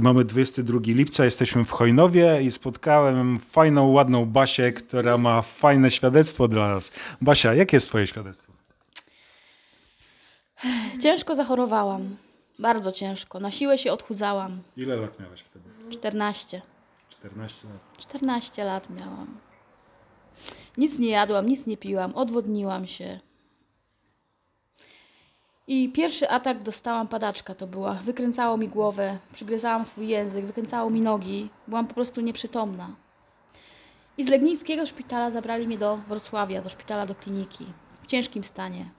Mamy 22 lipca, jesteśmy w Chojnowie i spotkałem fajną, ładną Basię, która ma fajne świadectwo dla nas. Basia, jakie jest twoje świadectwo? Ciężko zachorowałam. Bardzo ciężko. Na siłę się odchudzałam. Ile lat miałaś wtedy? 14. 14 lat. 14 lat miałam. Nic nie jadłam, nic nie piłam, odwodniłam się. I pierwszy atak dostałam padaczka to była. Wykręcało mi głowę, przygryzałam swój język, wykręcało mi nogi. Byłam po prostu nieprzytomna. I z Legnickiego szpitala zabrali mnie do Wrocławia, do szpitala, do kliniki. W ciężkim stanie.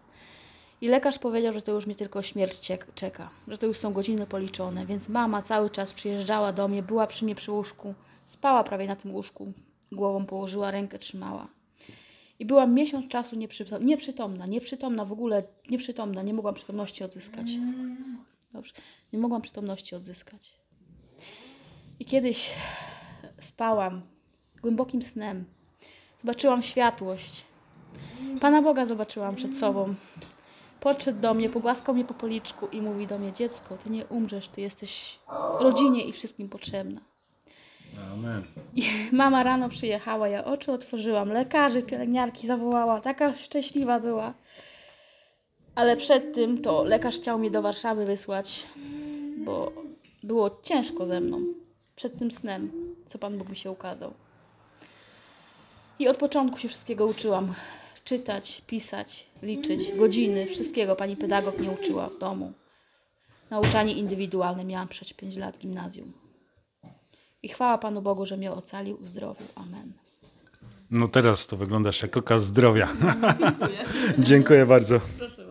I lekarz powiedział, że to już mnie tylko śmierć czeka, że to już są godziny policzone, więc mama cały czas przyjeżdżała do mnie, była przy mnie przy łóżku, spała prawie na tym łóżku, głową położyła, rękę trzymała. I byłam miesiąc czasu nieprzytomna, nieprzytomna, nieprzytomna w ogóle, nieprzytomna, nie mogłam przytomności odzyskać. Dobrze, nie mogłam przytomności odzyskać. I kiedyś spałam głębokim snem, zobaczyłam światłość. Pana Boga zobaczyłam przed sobą. Podszedł do mnie, pogłaskał mnie po policzku i mówi do mnie: Dziecko, ty nie umrzesz, ty jesteś rodzinie i wszystkim potrzebna. Amen. I mama rano przyjechała, ja oczy otworzyłam, lekarzy, pielęgniarki zawołała, taka szczęśliwa była. Ale przed tym to lekarz chciał mnie do Warszawy wysłać, bo było ciężko ze mną. Przed tym snem, co Pan Bóg mi się ukazał. I od początku się wszystkiego uczyłam. Czytać, pisać, liczyć, godziny, wszystkiego pani pedagog mnie uczyła w domu. Nauczanie indywidualne miałam przez 5 lat gimnazjum. I chwała Panu Bogu, że mnie ocalił, uzdrowił. Amen. No teraz to wyglądasz jak oka zdrowia. Dziękuję bardzo. Proszę